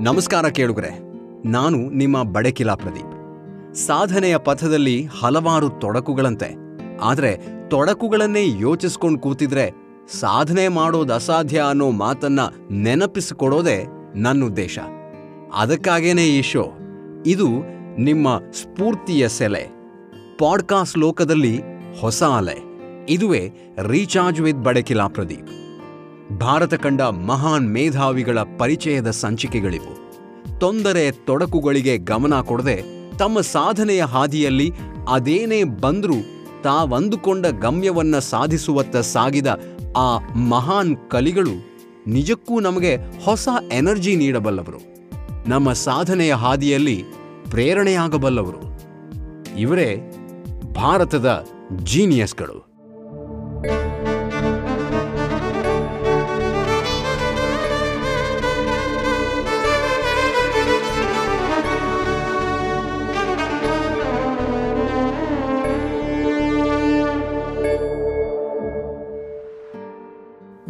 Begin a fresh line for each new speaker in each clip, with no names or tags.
ನಮಸ್ಕಾರ ಕೇಳುಗರೆ, ನಾನು ನಿಮ್ಮ ಬಡಕಿಲಾ ಪ್ರದೀಪ್. ಸಾಧನೆಯ ಪಥದಲ್ಲಿ ಹಲವಾರು ತೊಡಕುಗಳಂತೆ, ಆದರೆ ತೊಡಕುಗಳನ್ನೇ ಯೋಚಿಸ್ಕೊಂಡು ಕೂತಿದ್ರೆ ಸಾಧನೆ ಮಾಡೋದು ಅಸಾಧ್ಯ ಅನ್ನೋ ಮಾತನ್ನ ನೆನಪಿಸಿಕೊಡೋದೇ ನನ್ನ ಉದ್ದೇಶ. ಅದಕ್ಕಾಗೇನೆ ಈ ಶೋ, ಇದು ನಿಮ್ಮ ಸ್ಫೂರ್ತಿಯ ಸೆಲೆ. ಪಾಡ್ಕಾಸ್ಟ್ ಲೋಕದಲ್ಲಿ ಹೊಸ ಅಲೆ, ಇದುವೇ ರೀಚಾರ್ಜ್ ವಿತ್ ಬಡಕಿಲಾ ಪ್ರದೀಪ್. ಭಾರತ ಕಂಡ ಮಹಾನ್ ಮೇಧಾವಿಗಳ ಪರಿಚಯದ ಸಂಚಿಕೆಗಳಿವು. ತೊಂದರೆ ತೊಡಕುಗಳಿಗೆ ಗಮನ ಕೊಡದೆ ತಮ್ಮ ಸಾಧನೆಯ ಹಾದಿಯಲ್ಲಿ ಅದೇನೇ ಬಂದರೂ ತಾವಂದುಕೊಂಡ ಗಮ್ಯವನ್ನ ಸಾಧಿಸುವತ್ತ ಸಾಗಿದ ಆ ಮಹಾನ್ ಕಲಿಗಳು ನಿಜಕ್ಕೂ ನಮಗೆ ಹೊಸ ಎನರ್ಜಿ ನೀಡಬಲ್ಲವರು. ನಮ್ಮ ಸಾಧನೆಯ ಹಾದಿಯಲ್ಲಿ ಪ್ರೇರಣೆಯಾಗಬಲ್ಲವರು. ಇವರೇ ಭಾರತದ ಜೀನಿಯಸ್ಗಳು.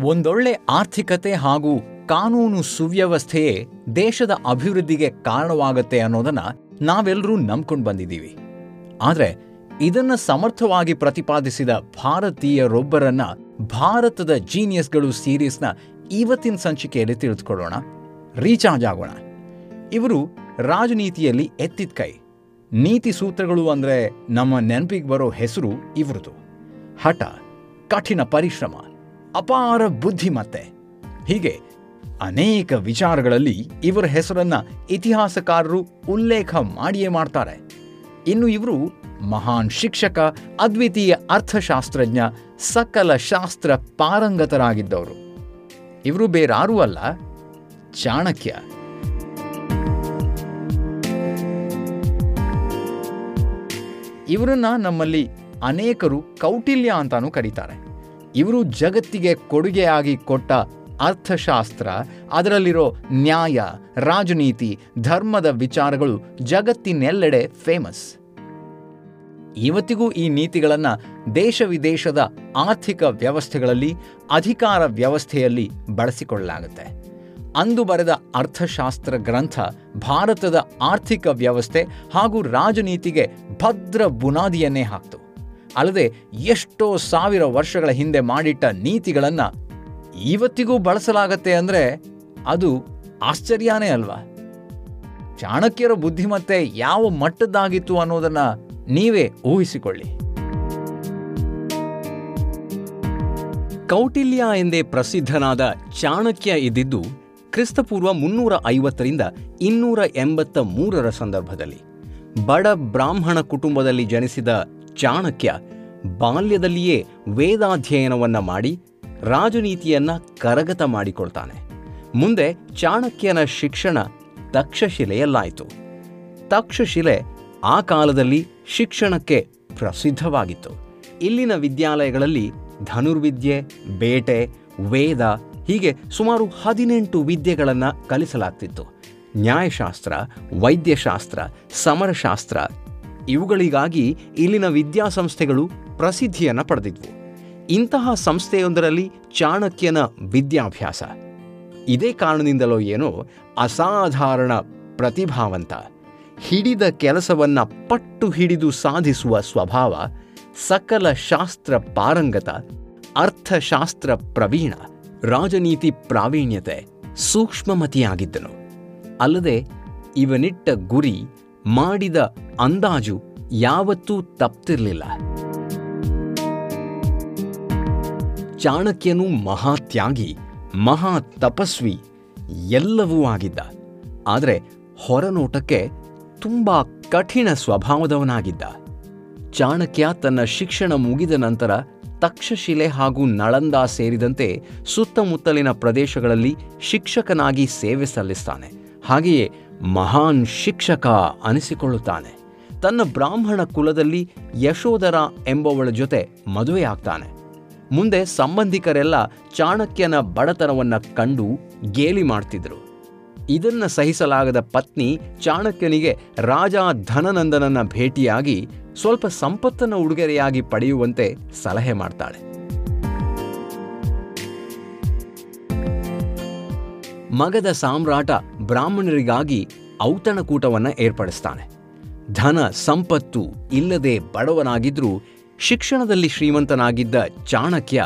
ಒಂದೊಳ್ಳೆ ಆರ್ಥಿಕತೆ ಹಾಗೂ ಕಾನೂನು ಸುವ್ಯವಸ್ಥೆಯೇ ದೇಶದ ಅಭಿವೃದ್ಧಿಗೆ ಕಾರಣವಾಗುತ್ತೆ ಅನ್ನೋದನ್ನ ನಾವೆಲ್ಲರೂ ನಂಬ್ಕೊಂಡು ಬಂದಿದ್ದೀವಿ. ಆದರೆ ಇದನ್ನ ಸಮರ್ಥವಾಗಿ ಪ್ರತಿಪಾದಿಸಿದ ಭಾರತೀಯರೊಬ್ಬರನ್ನ ಭಾರತದ ಜೀನಿಯಸ್ಗಳು ಸೀರೀಸ್ನ ಇವತ್ತಿನ ಸಂಚಿಕೆಯಲ್ಲಿ ತಿಳಿದುಕೊಳ್ಳೋಣ. ರೀಚಾರ್ಜ್ ಆಗೋಣ. ಇವರು ರಾಜನೀತಿಯಲ್ಲಿ ಎತ್ತಿದ ಕೈ. ನೀತಿ ಸೂತ್ರಗಳು ಅಂದರೆ ನಮ್ಮ ನೆನಪಿಗೆ ಬರೋ ಹೆಸರು ಇವರದು. ಹಠ, ಕಠಿಣ ಪರಿಶ್ರಮ. ಅಪಾರ ಬುದ್ಧಿಮತ್ತೆ ಹೀಗೆ ಅನೇಕ ವಿಚಾರಗಳಲ್ಲಿ ಇವರ ಹೆಸರನ್ನ ಇತಿಹಾಸಕಾರರು ಉಲ್ಲೇಖ ಮಾಡಿಯೇ ಮಾಡ್ತಾರೆ. ಇನ್ನು ಇವರು ಮಹಾನ್ ಶಿಕ್ಷಕ, ಅದ್ವಿತೀಯ ಅರ್ಥಶಾಸ್ತ್ರಜ್ಞ, ಸಕಲ ಶಾಸ್ತ್ರ ಪಾರಂಗತರಾಗಿದ್ದವರು. ಇವರು ಬೇರಾರೂ ಅಲ್ಲ, ಚಾಣಕ್ಯ. ಇವರನ್ನ ನಮ್ಮಲ್ಲಿ ಅನೇಕರು ಕೌಟಿಲ್ಯ ಅಂತಾನೂ ಕರೀತಾರೆ. ಇವರು ಜಗತ್ತಿಗೆ ಕೊಡುಗೆಯಾಗಿ ಕೊಟ್ಟ ಅರ್ಥಶಾಸ್ತ್ರ, ಅದರಲ್ಲಿರೋ ನ್ಯಾಯ, ರಾಜನೀತಿ, ಧರ್ಮದ ವಿಚಾರಗಳು ಜಗತ್ತಿನೆಲ್ಲೆಡೆ ಫೇಮಸ್ ಇವತ್ತಿಗೂ ಈ ನೀತಿಗಳನ್ನು ದೇಶ ವಿದೇಶದ ಆರ್ಥಿಕ ವ್ಯವಸ್ಥೆಗಳಲ್ಲಿ, ಅಧಿಕಾರ ವ್ಯವಸ್ಥೆಯಲ್ಲಿ ಬಳಸಿಕೊಳ್ಳಲಾಗುತ್ತೆ. ಅಂದು ಬರೆದ ಅರ್ಥಶಾಸ್ತ್ರ ಗ್ರಂಥ ಭಾರತದ ಆರ್ಥಿಕ ವ್ಯವಸ್ಥೆ ಹಾಗೂ ರಾಜನೀತಿಗೆ ಭದ್ರ ಬುನಾದಿಯನ್ನೇ ಹಾಕ್ತು. ಅಲ್ಲದೆ ಎಷ್ಟೋ ಸಾವಿರ ವರ್ಷಗಳ ಹಿಂದೆ ಮಾಡಿಟ್ಟ ನೀತಿಗಳನ್ನು ಇವತ್ತಿಗೂ ಬಳಸಲಾಗತ್ತೆ ಅಂದರೆ ಅದು ಆಶ್ಚರ್ಯನೇ ಅಲ್ವಾ? ಚಾಣಕ್ಯರ ಬುದ್ಧಿಮತ್ತೆ ಯಾವ ಮಟ್ಟದ್ದಾಗಿತ್ತು ಅನ್ನೋದನ್ನ ನೀವೇ ಊಹಿಸಿಕೊಳ್ಳಿ.
ಕೌಟಿಲ್ಯ ಎಂದೇ ಪ್ರಸಿದ್ಧನಾದ ಚಾಣಕ್ಯ ಇದ್ದಿದ್ದು ಕ್ರಿಸ್ತಪೂರ್ವ ಮುನ್ನೂರ ಐವತ್ತರಿಂದ ಇನ್ನೂರ ಎಂಬತ್ತ ಮೂರರ ಸಂದರ್ಭದಲ್ಲಿ ಬಡ ಬ್ರಾಹ್ಮಣ ಕುಟುಂಬದಲ್ಲಿ ಜನಿಸಿದ ಚಾಣಕ್ಯ ಬಾಲ್ಯದಲ್ಲಿಯೇ ವೇದಾಧ್ಯಯನವನ್ನ ಮಾಡಿ ರಾಜನೀತಿಯನ್ನ ಕರಗತ ಮಾಡಿಕೊಳ್ತಾನೆ. ಮುಂದೆ ಚಾಣಕ್ಯನ ಶಿಕ್ಷಣ ತಕ್ಷಶಿಲೆಯಲ್ಲಾಯಿತು. ತಕ್ಷಶಿಲೆ ಆ ಕಾಲದಲ್ಲಿ ಶಿಕ್ಷಣಕ್ಕೆ ಪ್ರಸಿದ್ಧವಾಗಿತ್ತು. ಇಲ್ಲಿನ ವಿದ್ಯಾಲಯಗಳಲ್ಲಿ ಧನುರ್ವಿದ್ಯೆ, ಬೇಟೆ, ವೇದ ಹೀಗೆ ಸುಮಾರು ಹದಿನೆಂಟು ವಿದ್ಯೆಗಳನ್ನು ಕಲಿಸಲಾಗ್ತಿತ್ತು. ನ್ಯಾಯಶಾಸ್ತ್ರ, ವೈದ್ಯಶಾಸ್ತ್ರ, ಸಮರಶಾಸ್ತ್ರ ಇವುಗಳಿಗಾಗಿ ಇಲ್ಲಿನ ವಿದ್ಯಾಸಂಸ್ಥೆಗಳು ಪ್ರಸಿದ್ಧಿಯನ್ನು ಪಡೆದಿದ್ವು. ಇಂತಹ ಸಂಸ್ಥೆಯೊಂದರಲ್ಲಿ ಚಾಣಕ್ಯನ ವಿದ್ಯಾಭ್ಯಾಸ. ಇದೇ ಕಾರಣದಿಂದಲೋ ಏನೋ ಅಸಾಧಾರಣ ಪ್ರತಿಭಾವಂತ, ಹಿಡಿದ ಕೆಲಸವನ್ನ ಪಟ್ಟು ಹಿಡಿದು ಸಾಧಿಸುವ ಸ್ವಭಾವ, ಸಕಲ ಶಾಸ್ತ್ರ ಪಾರಂಗತ, ಅರ್ಥಶಾಸ್ತ್ರ ಪ್ರವೀಣ, ರಾಜನೀತಿ ಪ್ರಾವೀಣ್ಯತೆ, ಸೂಕ್ಷ್ಮಮತಿಯಾಗಿದ್ದನು. ಅಲ್ಲದೆ ಇವನಿಟ್ಟ ಗುರಿ ಮಾಡಿದ ಅಂದಾಜು ಯಾವತ್ತೂ ತಪ್ತಿರಲಿಲ್ಲ. ಚಾಣಕ್ಯನು ಮಹಾತ್ಯಾಗಿ ಮಹಾ ತಪಸ್ವಿ ಎಲ್ಲವೂ ಆಗಿದ್ದ. ಆದರೆ ಹೊರನೋಟಕ್ಕೆ ತುಂಬಾ ಕಠಿಣ ಸ್ವಭಾವದವನಾಗಿದ್ದ. ಚಾಣಕ್ಯ ತನ್ನ ಶಿಕ್ಷಣ ಮುಗಿದ ನಂತರ ತಕ್ಷಶಿಲೆ ಹಾಗೂ ನಳಂದ ಸೇರಿದಂತೆ ಸುತ್ತಮುತ್ತಲಿನ ಪ್ರದೇಶಗಳಲ್ಲಿ ಶಿಕ್ಷಕನಾಗಿ ಸೇವೆ ಸಲ್ಲಿಸ್ತಾನೆ. ಹಾಗೆಯೇ ಮಹಾನ್ ಶಿಕ್ಷಕ ಅನಿಸಿಕೊಳ್ಳುತ್ತಾನೆ. ತನ್ನ ಬ್ರಾಹ್ಮಣ ಕುಲದಲ್ಲಿ ಯಶೋಧರ ಎಂಬವಳ ಜೊತೆ ಮದುವೆಯಾಗ್ತಾನೆ. ಮುಂದೆ ಸಂಬಂಧಿಕರೆಲ್ಲ ಚಾಣಕ್ಯನ ಬಡತನವನ್ನು ಕಂಡು ಗೇಲಿ ಮಾಡ್ತಿದ್ರು. ಇದನ್ನು ಸಹಿಸಲಾಗದ ಪತ್ನಿ ಚಾಣಕ್ಯನಿಗೆ ರಾಜ ಧನನಂದನನ್ನ ಭೇಟಿಯಾಗಿ ಸ್ವಲ್ಪ ಸಂಪತ್ತನ್ನು ಉಡುಗೊರೆಯಾಗಿ ಪಡೆಯುವಂತೆ ಸಲಹೆ ಮಾಡ್ತಾಳೆ. ಮಗದ ಸಾಮ್ರಾಟ ಬ್ರಾಹ್ಮಣರಿಗಾಗಿ ಔತಣಕೂಟವನ್ನು ಏರ್ಪಡಿಸ್ತಾನೆ. ಧನ, ಸಂಪತ್ತು ಇಲ್ಲದೆ ಬಡವನಾಗಿದ್ದರೂ ಶಿಕ್ಷಣದಲ್ಲಿ ಶ್ರೀಮಂತನಾಗಿದ್ದ ಚಾಣಕ್ಯ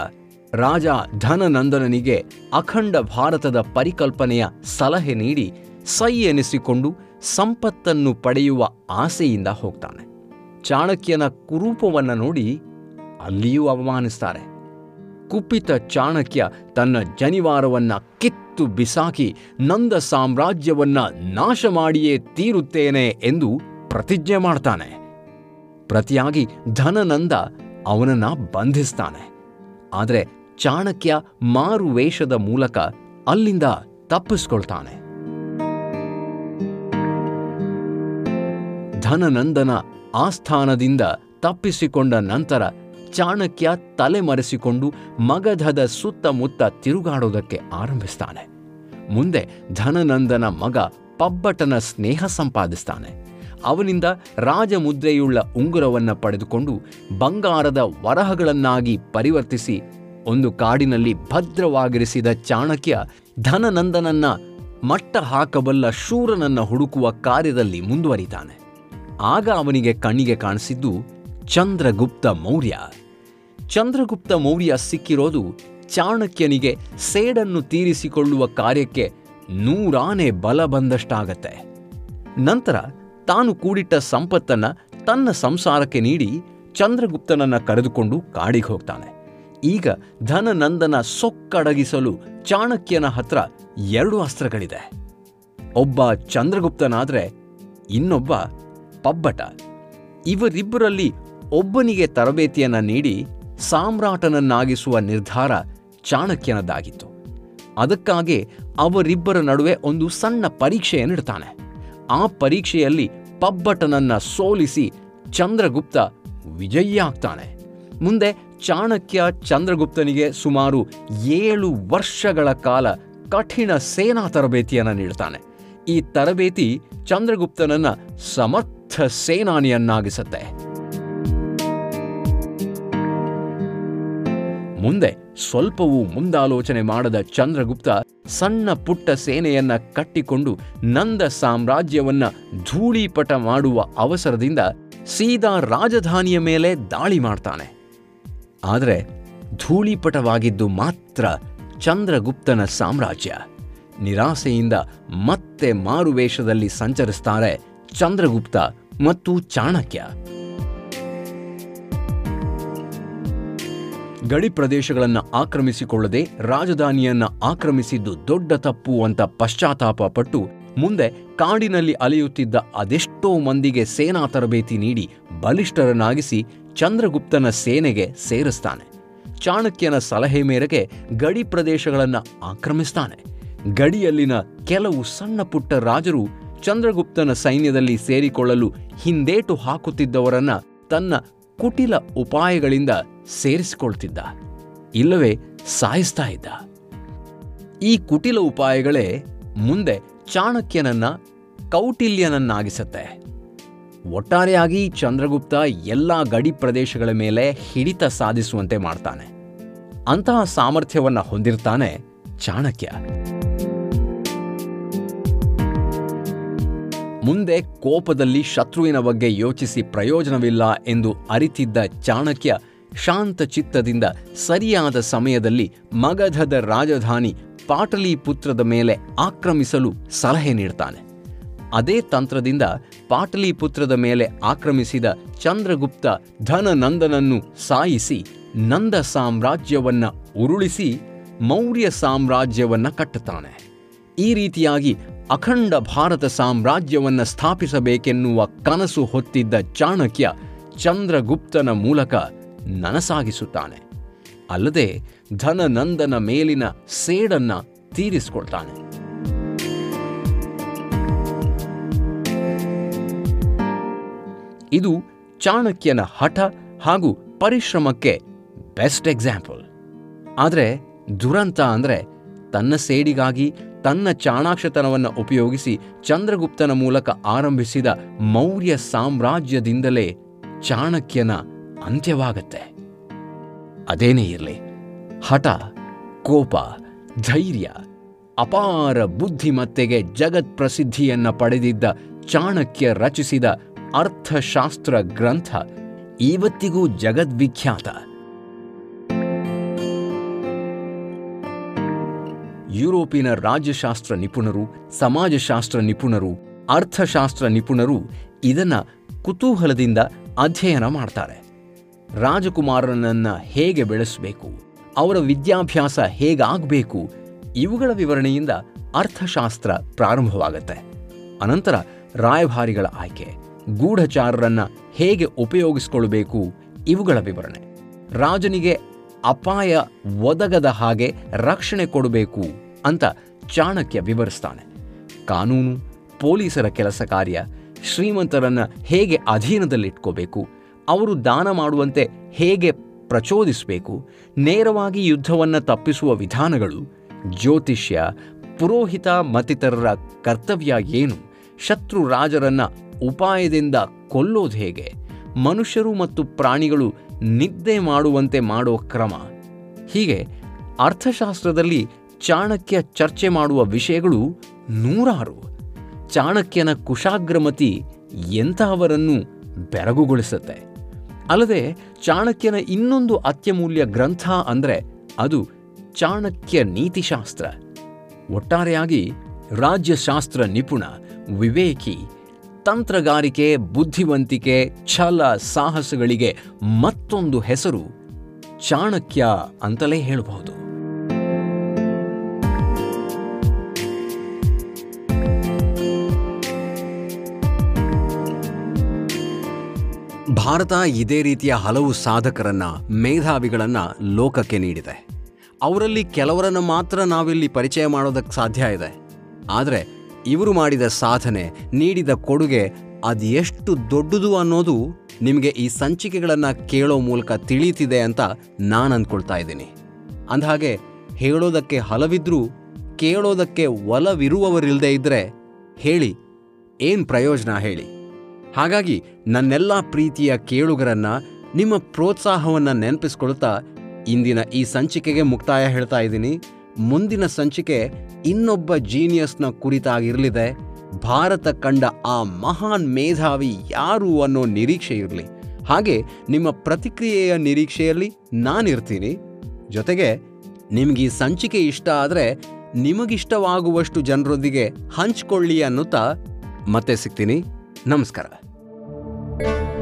ರಾಜ ಧನನಂದನನಿಗೆ ಅಖಂಡ ಭಾರತದ ಪರಿಕಲ್ಪನೆಯ ಸಲಹೆ ನೀಡಿ ಸೈ ಎನಿಸಿಕೊಂಡು ಸಂಪತ್ತನ್ನು ಪಡೆಯುವ ಆಸೆಯಿಂದ ಹೋಗ್ತಾನೆ. ಚಾಣಕ್ಯನ ಕುರೂಪವನ್ನು ನೋಡಿ ಅಲ್ಲಿಯೂ ಅವಮಾನಿಸ್ತಾರೆ. ಕುಪಿತ ಚಾಣಕ್ಯ ತನ್ನ ಜನಿವಾರವನ್ನ ಕಿತ್ತು ಬಿಸಾಕಿ ನಂದ ಸಾಮ್ರಾಜ್ಯವನ್ನ ನಾಶ ಮಾಡಿಯೇ ತೀರುತ್ತೇನೆ ಎಂದು ಪ್ರತಿಜ್ಞೆ ಮಾಡ್ತಾನೆ. ಪ್ರತಿಯಾಗಿ ಧನನಂದ ಅವನನ್ನ ಬಂಧಿಸ್ತಾನೆ. ಆದರೆ ಚಾಣಕ್ಯ ಮಾರು ವೇಷದ ಮೂಲಕ ಅಲ್ಲಿಂದ ತಪ್ಪಿಸ್ಕೊಳ್ತಾನೆ. ಧನನಂದನ ಆಸ್ಥಾನದಿಂದ ತಪ್ಪಿಸಿಕೊಂಡ ನಂತರ ಚಾಣಕ್ಯ ತಲೆ ಮರೆಸಿಕೊಂಡು ಮಗಧದ ಸುತ್ತಮುತ್ತ ತಿರುಗಾಡೋದಕ್ಕೆ ಆರಂಭಿಸ್ತಾನೆ. ಮುಂದೆ ಧನನಂದನ ಮಗ ಪಬ್ಬಟನ ಸ್ನೇಹ ಸಂಪಾದಿಸ್ತಾನೆ. ಅವನಿಂದ ರಾಜಮುದ್ರೆಯುಳ್ಳ ಉಂಗುರವನ್ನು ಪಡೆದುಕೊಂಡು ಬಂಗಾರದ ವರಹಗಳನ್ನಾಗಿ ಪರಿವರ್ತಿಸಿ ಒಂದು ಕಾಡಿನಲ್ಲಿ ಭದ್ರವಾಗಿರಿಸಿದ ಚಾಣಕ್ಯ ಧನನಂದನನ್ನ ಮಟ್ಟ ಹಾಕಬಲ್ಲ ಶೂರನನ್ನ ಹುಡುಕುವ ಕಾರ್ಯದಲ್ಲಿ ಮುಂದುವರಿತಾನೆ. ಆಗ ಅವನಿಗೆ ಕಣ್ಣಿಗೆ ಕಾಣಿಸಿದ್ದು ಚಂದ್ರಗುಪ್ತ ಮೌರ್ಯ. ಚಂದ್ರಗುಪ್ತ ಮೌರ್ಯ ಸಿಕ್ಕಿರೋದು ಚಾಣಕ್ಯನಿಗೆ ಸೇಡನ್ನು ತೀರಿಸಿಕೊಳ್ಳುವ ಕಾರ್ಯಕ್ಕೆ ನೂರಾನೆ ಬಲ ಬಂದಷ್ಟಾಗತ್ತೆ. ನಂತರ ತಾನು ಕೂಡಿಟ್ಟ ಸಂಪತ್ತನ್ನ ತನ್ನ ಸಂಸಾರಕ್ಕೆ ನೀಡಿ ಚಂದ್ರಗುಪ್ತನನ್ನ ಕರೆದುಕೊಂಡು ಕಾಡಿಗೆ ಹೋಗ್ತಾನೆ. ಈಗ ಧನನಂದನ ಸೊಕ್ಕಡಗಿಸಲು ಚಾಣಕ್ಯನ ಹತ್ರ ಎರಡು ಅಸ್ತ್ರಗಳಿದೆ. ಒಬ್ಬ ಚಂದ್ರಗುಪ್ತನಾದ್ರೆ ಇನ್ನೊಬ್ಬ ಪಬ್ಬಟ. ಇವರಿಬ್ಬರಲ್ಲಿ ಒಬ್ಬನಿಗೆ ತರಬೇತಿಯನ್ನ ನೀಡಿ ಸಾಮ್ರಾಟನನ್ನಾಗಿಸುವ ನಿರ್ಧಾರ ಚಾಣಕ್ಯನದ್ದಾಗಿತ್ತು. ಅದಕ್ಕಾಗಿ ಅವರಿಬ್ಬರ ನಡುವೆ ಒಂದು ಸಣ್ಣ ಪರೀಕ್ಷೆಯನ್ನಿಡ್ತಾನೆ ಆ ಪರೀಕ್ಷೆಯಲ್ಲಿ ಪಬ್ಬಟನನ್ನ ಸೋಲಿಸಿ ಚಂದ್ರಗುಪ್ತ ವಿಜಯಿಯಾಗ್ತಾನೆ. ಮುಂದೆ ಚಾಣಕ್ಯ ಚಂದ್ರಗುಪ್ತನಿಗೆ ಸುಮಾರು ಏಳು ವರ್ಷಗಳ ಕಾಲ ಕಠಿಣ ಸೇನಾ ತರಬೇತಿಯನ್ನು ನೀಡ್ತಾನೆ. ಈ ತರಬೇತಿ ಚಂದ್ರಗುಪ್ತನನ್ನ ಸಮರ್ಥ ಸೇನಾನಿಯನ್ನಾಗಿಸುತ್ತೆ. ಮುಂದೆ ಸ್ವಲ್ಪವೂ ಮುಂದಾಲೋಚನೆ ಮಾಡದ ಚಂದ್ರಗುಪ್ತ ಸಣ್ಣ ಪುಟ್ಟ ಸೇನೆಯನ್ನ ಕಟ್ಟಿಕೊಂಡು ನಂದ ಸಾಮ್ರಾಜ್ಯವನ್ನ ಧೂಳೀಪಟ ಮಾಡುವ ಅವಸರದಿಂದ ಸೀದಾ ರಾಜಧಾನಿಯ ಮೇಲೆ ದಾಳಿ ಮಾಡ್ತಾನೆ. ಆದರೆ ಧೂಳಿಪಟವಾಗಿದ್ದು ಮಾತ್ರ ಚಂದ್ರಗುಪ್ತನ ಸಾಮ್ರಾಜ್ಯ. ನಿರಾಸೆಯಿಂದ ಮತ್ತೆ ಮಾರುವೇಷದಲ್ಲಿ ಸಂಚರಿಸ್ತಾರೆ ಚಂದ್ರಗುಪ್ತ ಮತ್ತು ಚಾಣಕ್ಯ. ಗಡಿ ಪ್ರದೇಶಗಳನ್ನು ಆಕ್ರಮಿಸಿಕೊಳ್ಳದೆ ರಾಜಧಾನಿಯನ್ನ ಆಕ್ರಮಿಸಿದ್ದು ದೊಡ್ಡ ತಪ್ಪು ಅಂತ ಪಶ್ಚಾತ್ತಾಪ ಪಟ್ಟು ಮುಂದೆ ಕಾಡಿನಲ್ಲಿ ಅಲೆಯುತ್ತಿದ್ದ ಅದೆಷ್ಟೋ ಮಂದಿಗೆ ಸೇನಾ ತರಬೇತಿ ನೀಡಿ ಬಲಿಷ್ಠರನ್ನಾಗಿಸಿ ಚಂದ್ರಗುಪ್ತನ ಸೇನೆಗೆ ಸೇರಿಸ್ತಾನೆ. ಚಾಣಕ್ಯನ ಸಲಹೆ ಮೇರೆಗೆ ಗಡಿ ಪ್ರದೇಶಗಳನ್ನು ಆಕ್ರಮಿಸ್ತಾನೆ. ಗಡಿಯಲ್ಲಿನ ಕೆಲವು ಸಣ್ಣ ಪುಟ್ಟ ರಾಜರು ಚಂದ್ರಗುಪ್ತನ ಸೈನ್ಯದಲ್ಲಿ ಸೇರಿಕೊಳ್ಳಲು ಹಿಂದೇಟು ಹಾಕುತ್ತಿದ್ದವರನ್ನ ತನ್ನ ಕುಟಿಲ ಉಪಾಯಗಳಿಂದ ಸೇರಿಸಿಕೊಳ್ತಿದ್ದ, ಇಲ್ಲವೇ ಸಾಯಿಸ್ತಾ ಇದ್ದ. ಈ ಕುಟಿಲ ಉಪಾಯಗಳೇ ಮುಂದೆ ಚಾಣಕ್ಯನನ್ನ ಕೌಟಿಲ್ಯನನ್ನಾಗಿಸುತ್ತೆ. ಒಟ್ಟಾರೆಯಾಗಿ ಚಂದ್ರಗುಪ್ತ ಎಲ್ಲ ಗಡಿ ಪ್ರದೇಶಗಳ ಮೇಲೆ ಹಿಡಿತ ಸಾಧಿಸುವಂತೆ ಮಾಡ್ತಾನೆ. ಅಂತಹ ಸಾಮರ್ಥ್ಯವನ್ನ ಹೊಂದಿರ್ತಾನೆ ಚಾಣಕ್ಯ. ಮುಂದೆ ಕೋಪದಲ್ಲಿ ಶತ್ರುವಿನ ಬಗ್ಗೆ ಯೋಚಿಸಿ ಪ್ರಯೋಜನವಿಲ್ಲ ಎಂದು ಅರಿತಿದ್ದ ಚಾಣಕ್ಯ ಶಾಂತ ಚಿತ್ತದಿಂದ ಸರಿಯಾದ ಸಮಯದಲ್ಲಿ ಮಗಧದ ರಾಜಧಾನಿ ಪಾಟಲಿಪುತ್ರದ ಮೇಲೆ ಆಕ್ರಮಿಸಲು ಸಲಹೆ ನೀಡ್ತಾನೆ. ಅದೇ ತಂತ್ರದಿಂದ ಪಾಟಲಿಪುತ್ರದ ಮೇಲೆ ಆಕ್ರಮಿಸಿದ ಚಂದ್ರಗುಪ್ತ ಧನನಂದನನ್ನು ಸಾಯಿಸಿ ನಂದ ಸಾಮ್ರಾಜ್ಯವನ್ನ ಉರುಳಿಸಿ ಮೌರ್ಯ ಸಾಮ್ರಾಜ್ಯವನ್ನು ಕಟ್ಟುತ್ತಾನೆ. ಈ ರೀತಿಯಾಗಿ ಅಖಂಡ ಭಾರತ ಸಾಮ್ರಾಜ್ಯವನ್ನ ಸ್ಥಾಪಿಸಬೇಕೆನ್ನುವ ಕನಸು ಹೊತ್ತಿದ್ದ ಚಾಣಕ್ಯ ಚಂದ್ರಗುಪ್ತನ ಮೂಲಕ ನನಸಾಗಿಸುತ್ತಾನೆ. ಅಲ್ಲದೆ ಧನನಂದನ ಮೇಲಿನ ಸೇಡನ್ನ ತೀರಿಸಿಕೊಳ್ತಾನೆ. ಇದು ಚಾಣಕ್ಯನ ಹಠ ಹಾಗೂ ಪರಿಶ್ರಮಕ್ಕೆ ಬೆಸ್ಟ್ ಎಕ್ಸಾಂಪಲ್. ಆದರೆ ದುರಂತ ಅಂದರೆ ತನ್ನ ಸೇಡಿಗಾಗಿ ತನ್ನ ಚಾಣಾಕ್ಷತನವನ್ನು ಉಪಯೋಗಿಸಿ ಚಂದ್ರಗುಪ್ತನ ಮೂಲಕ ಆರಂಭಿಸಿದ ಮೌರ್ಯ ಸಾಮ್ರಾಜ್ಯದಿಂದಲೇ ಚಾಣಕ್ಯನ ಅಂತ್ಯವಾಗತ್ತೆ. ಅದೇನೇ ಇರಲಿ, ಹಠ, ಕೋಪ, ಧೈರ್ಯ, ಅಪಾರ ಬುದ್ಧಿಮತ್ತೆಗೆ ಜಗತ್ ಪ್ರಸಿದ್ಧಿಯನ್ನ ಪಡೆದಿದ್ದ ಚಾಣಕ್ಯ ರಚಿಸಿದ ಅರ್ಥಶಾಸ್ತ್ರ ಗ್ರಂಥ ಇವತ್ತಿಗೂ ಜಗದ್ವಿಖ್ಯಾತ. ಯುರೋಪಿನ ರಾಜ್ಯಶಾಸ್ತ್ರ ನಿಪುಣರು, ಸಮಾಜಶಾಸ್ತ್ರ ನಿಪುಣರು, ಅರ್ಥಶಾಸ್ತ್ರ ನಿಪುಣರು ಇದನ್ನ ಕುತೂಹಲದಿಂದ ಅಧ್ಯಯನ ಮಾಡ್ತಾರೆ. ರಾಜಕುಮಾರನನ್ನು ಹೇಗೆ ಬೆಳೆಸಬೇಕು, ಅವರ ವಿದ್ಯಾಭ್ಯಾಸ ಹೇಗಾಗಬೇಕು, ಇವುಗಳ ವಿವರಣೆಯಿಂದ ಅರ್ಥಶಾಸ್ತ್ರ ಪ್ರಾರಂಭವಾಗುತ್ತೆ. ಅನಂತರ ರಾಯಭಾರಿಗಳ ಆಯ್ಕೆ, ಗೂಢಚಾರರನ್ನು ಹೇಗೆ ಉಪಯೋಗಿಸಿಕೊಳ್ಳಬೇಕು ಇವುಗಳ ವಿವರಣೆ. ರಾಜನಿಗೆ ಅಪಾಯ ಒದಗದ ಹಾಗೆ ರಕ್ಷಣೆ ಕೊಡಬೇಕು ಅಂತ ಚಾಣಕ್ಯ ವಿವರಿಸ್ತಾನೆ. ಕಾನೂನು, ಪೊಲೀಸರ ಕೆಲಸ ಕಾರ್ಯ, ಶ್ರೀಮಂತರನ್ನ ಹೇಗೆ ಅಧೀನದಲ್ಲಿಟ್ಕೋಬೇಕು, ಅವರು ದಾನ ಮಾಡುವಂತೆ ಹೇಗೆ ಪ್ರಚೋದಿಸಬೇಕು, ನೇರವಾಗಿ ಯುದ್ಧವನ್ನು ತಪ್ಪಿಸುವ ವಿಧಾನಗಳು, ಜ್ಯೋತಿಷ್ಯ, ಪುರೋಹಿತ ಮತ್ತಿತರರ ಕರ್ತವ್ಯ ಏನು, ಶತ್ರು ರಾಜರನ್ನ ಉಪಾಯದಿಂದ ಕೊಲ್ಲೋದು ಹೇಗೆ, ಮನುಷ್ಯರು ಮತ್ತು ಪ್ರಾಣಿಗಳು ನಿದ್ದೆ ಮಾಡುವಂತೆ ಮಾಡೋ ಕ್ರಮ, ಹೀಗೆ ಅರ್ಥಶಾಸ್ತ್ರದಲ್ಲಿ ಚಾಣಕ್ಯ ಚರ್ಚೆ ಮಾಡುವ ವಿಷಯಗಳು ನೂರಾರು. ಚಾಣಕ್ಯನ ಕುಶಾಗ್ರಮತಿ ಎಂತಹವರನ್ನು ಬೆರಗುಗೊಳಿಸುತ್ತೆ. ಅಲ್ಲದೆ ಚಾಣಕ್ಯನ ಇನ್ನೊಂದು ಅತ್ಯಮೂಲ್ಯ ಗ್ರಂಥ ಅಂದರೆ ಅದು ಚಾಣಕ್ಯ ನೀತಿಶಾಸ್ತ್ರ. ಒಟ್ಟಾರೆಯಾಗಿ ರಾಜ್ಯಶಾಸ್ತ್ರ ನಿಪುಣ, ವಿವೇಕಿ, ತಂತ್ರಗಾರಿಕೆ, ಬುದ್ಧಿವಂತಿಕೆ, ಛಲ, ಸಾಹಸಗಳಿಗೆ ಮತ್ತೊಂದು ಹೆಸರು ಚಾಣಕ್ಯ ಅಂತಲೇ ಹೇಳಬಹುದು. ಭಾರತ ಇದೇ ರೀತಿಯ ಹಲವು ಸಾಧಕರನ್ನ, ಮೇಧಾವಿಗಳನ್ನ ಲೋಕಕ್ಕೆ ನೀಡಿದೆ. ಅವರಲ್ಲಿ ಕೆಲವರನ್ನು ಮಾತ್ರ ನಾವಿಲ್ಲಿ ಪರಿಚಯ ಮಾಡೋದಕ್ಕೆ ಸಾಧ್ಯ ಇದೆ. ಆದರೆ, ಇವರು ಮಾಡಿದ ಸಾಧನೆ, ನೀಡಿದ ಕೊಡುಗೆ ಅದು ಎಷ್ಟು ದೊಡ್ಡದು ಅನ್ನೋದು ನಿಮಗೆ ಈ ಸಂಚಿಕೆಗಳನ್ನು ಕೇಳೋ ಮೂಲಕ ತಿಳಿಯುತ್ತಿದೆ ಅಂತ ನಾನು ಅಂದ್ಕೊಳ್ತಾ ಇದ್ದೀನಿ. ಅಂದಹಾಗೆ, ಹೇಳೋದಕ್ಕೆ ಹಲವಿದ್ರೂ, ಕೇಳೋದಕ್ಕೆ ಒಲವಿರುವವರಿಲ್ಲದೆ ಇದ್ದರೆ ಹೇಳಿ, ಏನು ಪ್ರಯೋಜನ ಹೇಳಿ. ಹಾಗಾಗಿ ನನ್ನೆಲ್ಲ ಪ್ರೀತಿಯ ಕೇಳುಗರನ್ನ ನಿಮ್ಮ ಪ್ರೋತ್ಸಾಹವನ್ನು ನೆನಪಿಸ್ಕೊಳ್ತಾ ಇಂದಿನ ಈ ಸಂಚಿಕೆಗೆ ಮುಕ್ತಾಯ ಹೇಳ್ತಾ ಇದ್ದೀನಿ. ಮುಂದಿನ ಸಂಚಿಕೆ ಇನ್ನೊಬ್ಬ ಜೀನಿಯಸ್ನ ಕುರಿತಾಗಿರಲಿದೆ. ಭಾರತ ಕಂಡ ಆ ಮಹಾನ್ ಮೇಧಾವಿ ಯಾರು ಅನ್ನೋ ನಿರೀಕ್ಷೆ ಇರಲಿ. ಹಾಗೆ ನಿಮ್ಮ ಪ್ರತಿಕ್ರಿಯೆಯ ನಿರೀಕ್ಷೆಯಲ್ಲಿ ನಾನಿರ್ತೀನಿ. ಜೊತೆಗೆ ನಿಮ್ಗೆ ಈ ಸಂಚಿಕೆ ಇಷ್ಟ ಆದರೆ ನಿಮಗಿಷ್ಟವಾಗುವಷ್ಟು ಜನರೊಂದಿಗೆ ಹಂಚ್ಕೊಳ್ಳಿ ಅನ್ನುತ್ತಾ ಮತ್ತೆ ಸಿಗ್ತೀನಿ. ನಮಸ್ಕಾರ. thank you